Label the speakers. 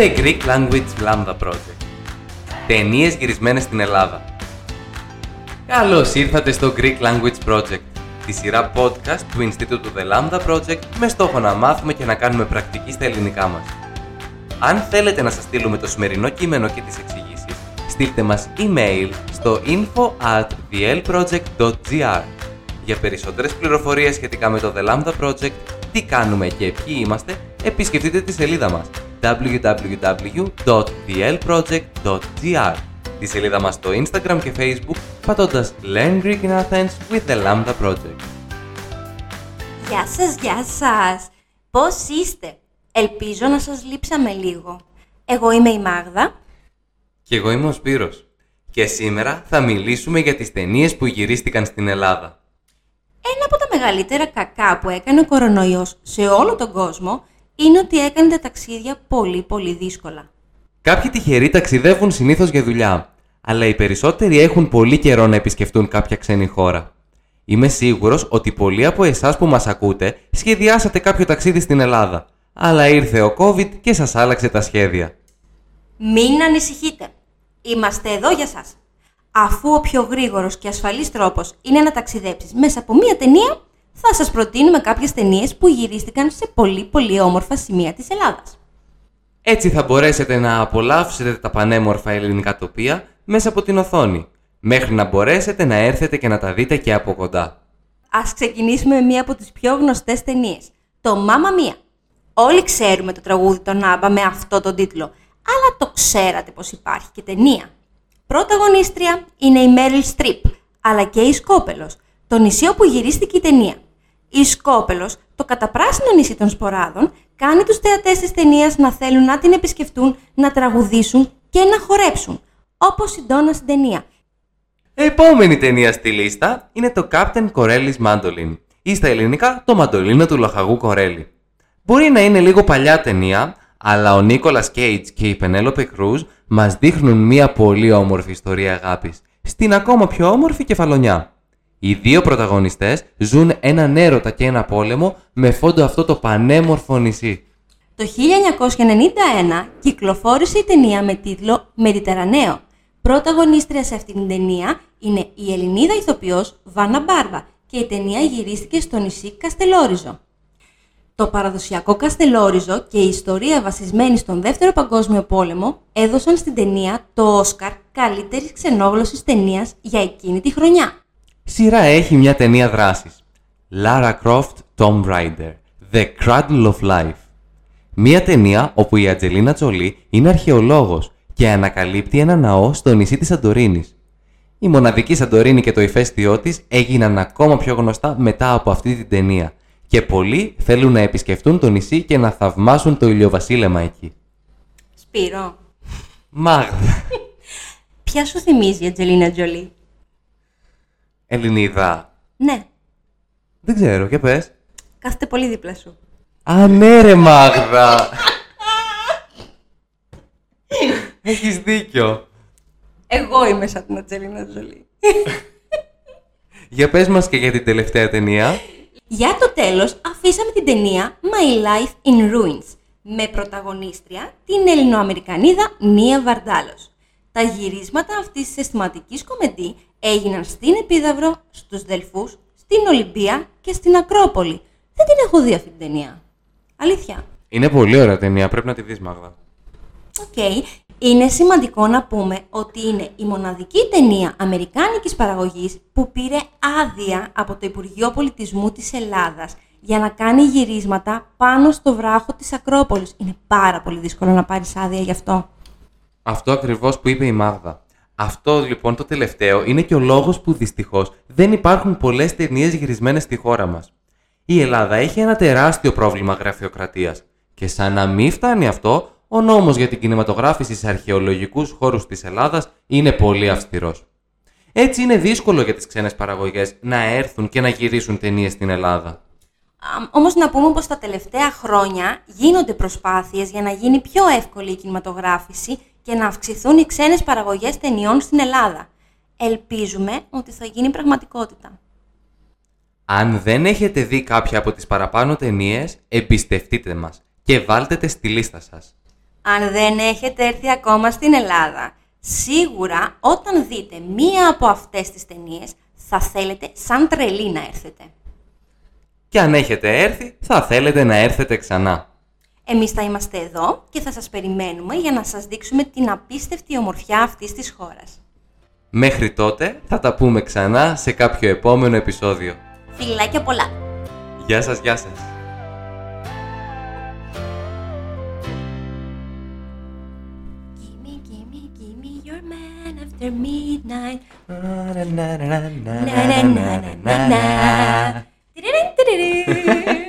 Speaker 1: The Greek Language Lambda Project. Ταινίες γυρισμένες στην Ελλάδα. Καλώς ήρθατε στο Greek Language Project, τη σειρά podcast του Ινστιτούτου The Lambda Project με στόχο να μάθουμε και να κάνουμε πρακτική στα ελληνικά μας. Αν θέλετε να σας στείλουμε το σημερινό κείμενο και τις εξηγήσεις, στείλτε μας email στο info at dlproject.gr Για περισσότερες πληροφορίες σχετικά με το The Lambda Project, τι κάνουμε και ποιοι είμαστε, επισκεφτείτε τη σελίδα μας www.dlproject.gr Τη σελίδα μας στο Instagram και Facebook πατώντας Learn Greek in Athens with the Lambda Project.
Speaker 2: Γεια σας, γεια σας! Πώς είστε; Ελπίζω να σας λείψαμε λίγο. Εγώ είμαι η Μάγδα.
Speaker 1: Και εγώ είμαι ο Σπύρος. Και σήμερα θα μιλήσουμε για τις ταινίες που γυρίστηκαν στην Ελλάδα.
Speaker 2: Ένα από τα μεγαλύτερα κακά που έκανε ο κορονοϊός σε όλο τον κόσμο είναι ότι έκανε τα ταξίδια πολύ πολύ δύσκολα.
Speaker 1: Κάποιοι τυχεροί ταξιδεύουν συνήθως για δουλειά, αλλά οι περισσότεροι έχουν πολύ καιρό να επισκεφτούν κάποια ξένη χώρα. Είμαι σίγουρος ότι πολλοί από εσάς που μας ακούτε σχεδιάσατε κάποιο ταξίδι στην Ελλάδα, αλλά ήρθε ο COVID και σας άλλαξε τα σχέδια.
Speaker 2: Μην ανησυχείτε. Είμαστε εδώ για σας. Αφού ο πιο γρήγορος και ασφαλής τρόπος είναι να ταξιδέψεις μέσα από μία ταινία, θα σας προτείνουμε κάποιες ταινίες που γυρίστηκαν σε πολύ πολύ όμορφα σημεία της Ελλάδας.
Speaker 1: Έτσι θα μπορέσετε να απολαύσετε τα πανέμορφα ελληνικά τοπία μέσα από την οθόνη, μέχρι να μπορέσετε να έρθετε και να τα δείτε και από κοντά.
Speaker 2: Ας ξεκινήσουμε με μία από τις πιο γνωστές ταινίες, το «Μάμα Μία». Όλοι ξέρουμε το τραγούδι των Άμπα με αυτό τον τίτλο, αλλά το ξέρατε πως υπάρχει και ταινία. Πρωταγωνίστρια είναι η Μέριλ Στριπ, αλλά και η Σκόπελος, το νησί όπου γυρίστηκε η ταινία. Η Σκόπελος, το καταπράσινο νησί των Σποράδων, κάνει τους θεατές της ταινίας να θέλουν να την επισκεφτούν, να τραγουδήσουν και να χορέψουν, όπως η Ντόνα στην ταινία.
Speaker 1: Επόμενη ταινία στη λίστα είναι το Captain Corelli's Mandolin ή στα ελληνικά το μαντολίνο του λοχαγού Κορέλη. Μπορεί να είναι λίγο παλιά ταινία, αλλά ο Νίκολας Κέιτς και η Πενέλοπε Κρούζ μας δείχνουν μια πολύ όμορφη ιστορία αγάπης, στην ακόμα πιο όμορφη κεφαλονιά. Οι δύο πρωταγωνιστές ζουν έναν έρωτα και ένα πόλεμο με φόντο αυτό το πανέμορφο νησί.
Speaker 2: Το 1991 κυκλοφόρησε η ταινία με τίτλο «Μεδιτερανέο». Πρωταγωνίστρια σε αυτήν την ταινία είναι η Ελληνίδα ηθοποιός Βάνα Μπάρβα και η ταινία γυρίστηκε στο νησί Καστελόριζο. Το παραδοσιακό Καστελόριζο και η ιστορία βασισμένη στον Δεύτερο Παγκόσμιο Πόλεμο έδωσαν στην ταινία το Όσκαρ καλύτερης ξενόγλωσσης ταινίας για εκείνη τη χρονιά.
Speaker 1: Σειρά έχει μια ταινία δράσης. Lara Croft Tomb Raider The Cradle of Life. Μια ταινία όπου η Ατζελίνα Τζολί είναι αρχαιολόγος και ανακαλύπτει ένα ναό στο νησί της Σαντορίνης. Η μοναδική Σαντορίνη και το ηφαίστειό της έγιναν ακόμα πιο γνωστά μετά από αυτή την ταινία και πολλοί θέλουν να επισκεφτούν το νησί και να θαυμάσουν το ηλιοβασίλεμα εκεί.
Speaker 2: Σπύρο,
Speaker 1: Μάγδα.
Speaker 2: ποια σου θυμίζει η Ατζελίνα Τζολί;
Speaker 1: Ελληνίδα.
Speaker 2: Ναι,
Speaker 1: Δεν ξέρω, και πες.
Speaker 2: κάθεται πολύ δίπλα σου.
Speaker 1: Α, ναι ρε Μάγδα. Έχεις δίκιο.
Speaker 2: Εγώ είμαι σαν την Ατζελίνα Τζολί.
Speaker 1: Για πες μας και για την τελευταία ταινία.
Speaker 2: Για το τέλος αφήσαμε την ταινία My Life in Ruins με πρωταγωνίστρια την Ελληνοαμερικανίδα Νία Βαρδάλος. Τα γυρίσματα αυτής της αισθηματικής κομεντί έγιναν στην Επίδαυρο, στους Δελφούς, στην Ολυμπία και στην Ακρόπολη. Δεν την έχω δει αυτή την ταινία. Αλήθεια.
Speaker 1: Είναι πολύ ωραία ταινία, πρέπει να τη δεις Μάγδα.
Speaker 2: Οκ. Είναι σημαντικό να πούμε ότι είναι η μοναδική ταινία αμερικάνικης παραγωγής που πήρε άδεια από το Υπουργείο Πολιτισμού της Ελλάδας για να κάνει γυρίσματα πάνω στο βράχο της Ακρόπολης. Είναι πάρα πολύ δύσκολο να πάρεις άδεια γι' αυτό.
Speaker 1: Αυτό ακριβώς που είπε η Μάγδα. Αυτό λοιπόν το τελευταίο είναι και ο λόγος που δυστυχώς δεν υπάρχουν πολλές ταινίες γυρισμένες στη χώρα μας. Η Ελλάδα έχει ένα τεράστιο πρόβλημα γραφειοκρατίας και σαν να μην φτάνει αυτό, ο νόμος για την κινηματογράφηση σε αρχαιολογικούς χώρους της Ελλάδας είναι πολύ αυστηρός. Έτσι είναι δύσκολο για τις ξένες παραγωγές να έρθουν και να γυρίσουν ταινίες στην Ελλάδα.
Speaker 2: Α, Όμως να πούμε πως τα τελευταία χρόνια γίνονται προσπάθειες για να γίνει πιο εύκολη η κινηματογράφηση και να αυξηθούν οι ξένες παραγωγές ταινιών στην Ελλάδα. Ελπίζουμε ότι θα γίνει πραγματικότητα.
Speaker 1: Αν δεν έχετε δει κάποια από τις παραπάνω ταινίες, εμπιστευτείτε μας και βάλτε τες στη λίστα σας.
Speaker 2: Αν δεν έχετε έρθει ακόμα στην Ελλάδα, σίγουρα όταν δείτε μία από αυτές τις ταινίες θα θέλετε σαν τρελή να έρθετε.
Speaker 1: Και αν έχετε έρθει, θα θέλετε να έρθετε ξανά.
Speaker 2: Εμείς θα είμαστε εδώ και θα σας περιμένουμε για να σας δείξουμε την απίστευτη ομορφιά αυτής της χώρας.
Speaker 1: Μέχρι τότε θα τα πούμε ξανά σε κάποιο επόμενο επεισόδιο.
Speaker 2: Φιλάκια πολλά!
Speaker 1: Γεια σας, γεια σας.
Speaker 2: Gimme, gimme, gimme your man after midnight.
Speaker 1: Na, na, na, na, na,
Speaker 2: Na, na, na, na, na, na. Tidirin, tidirin.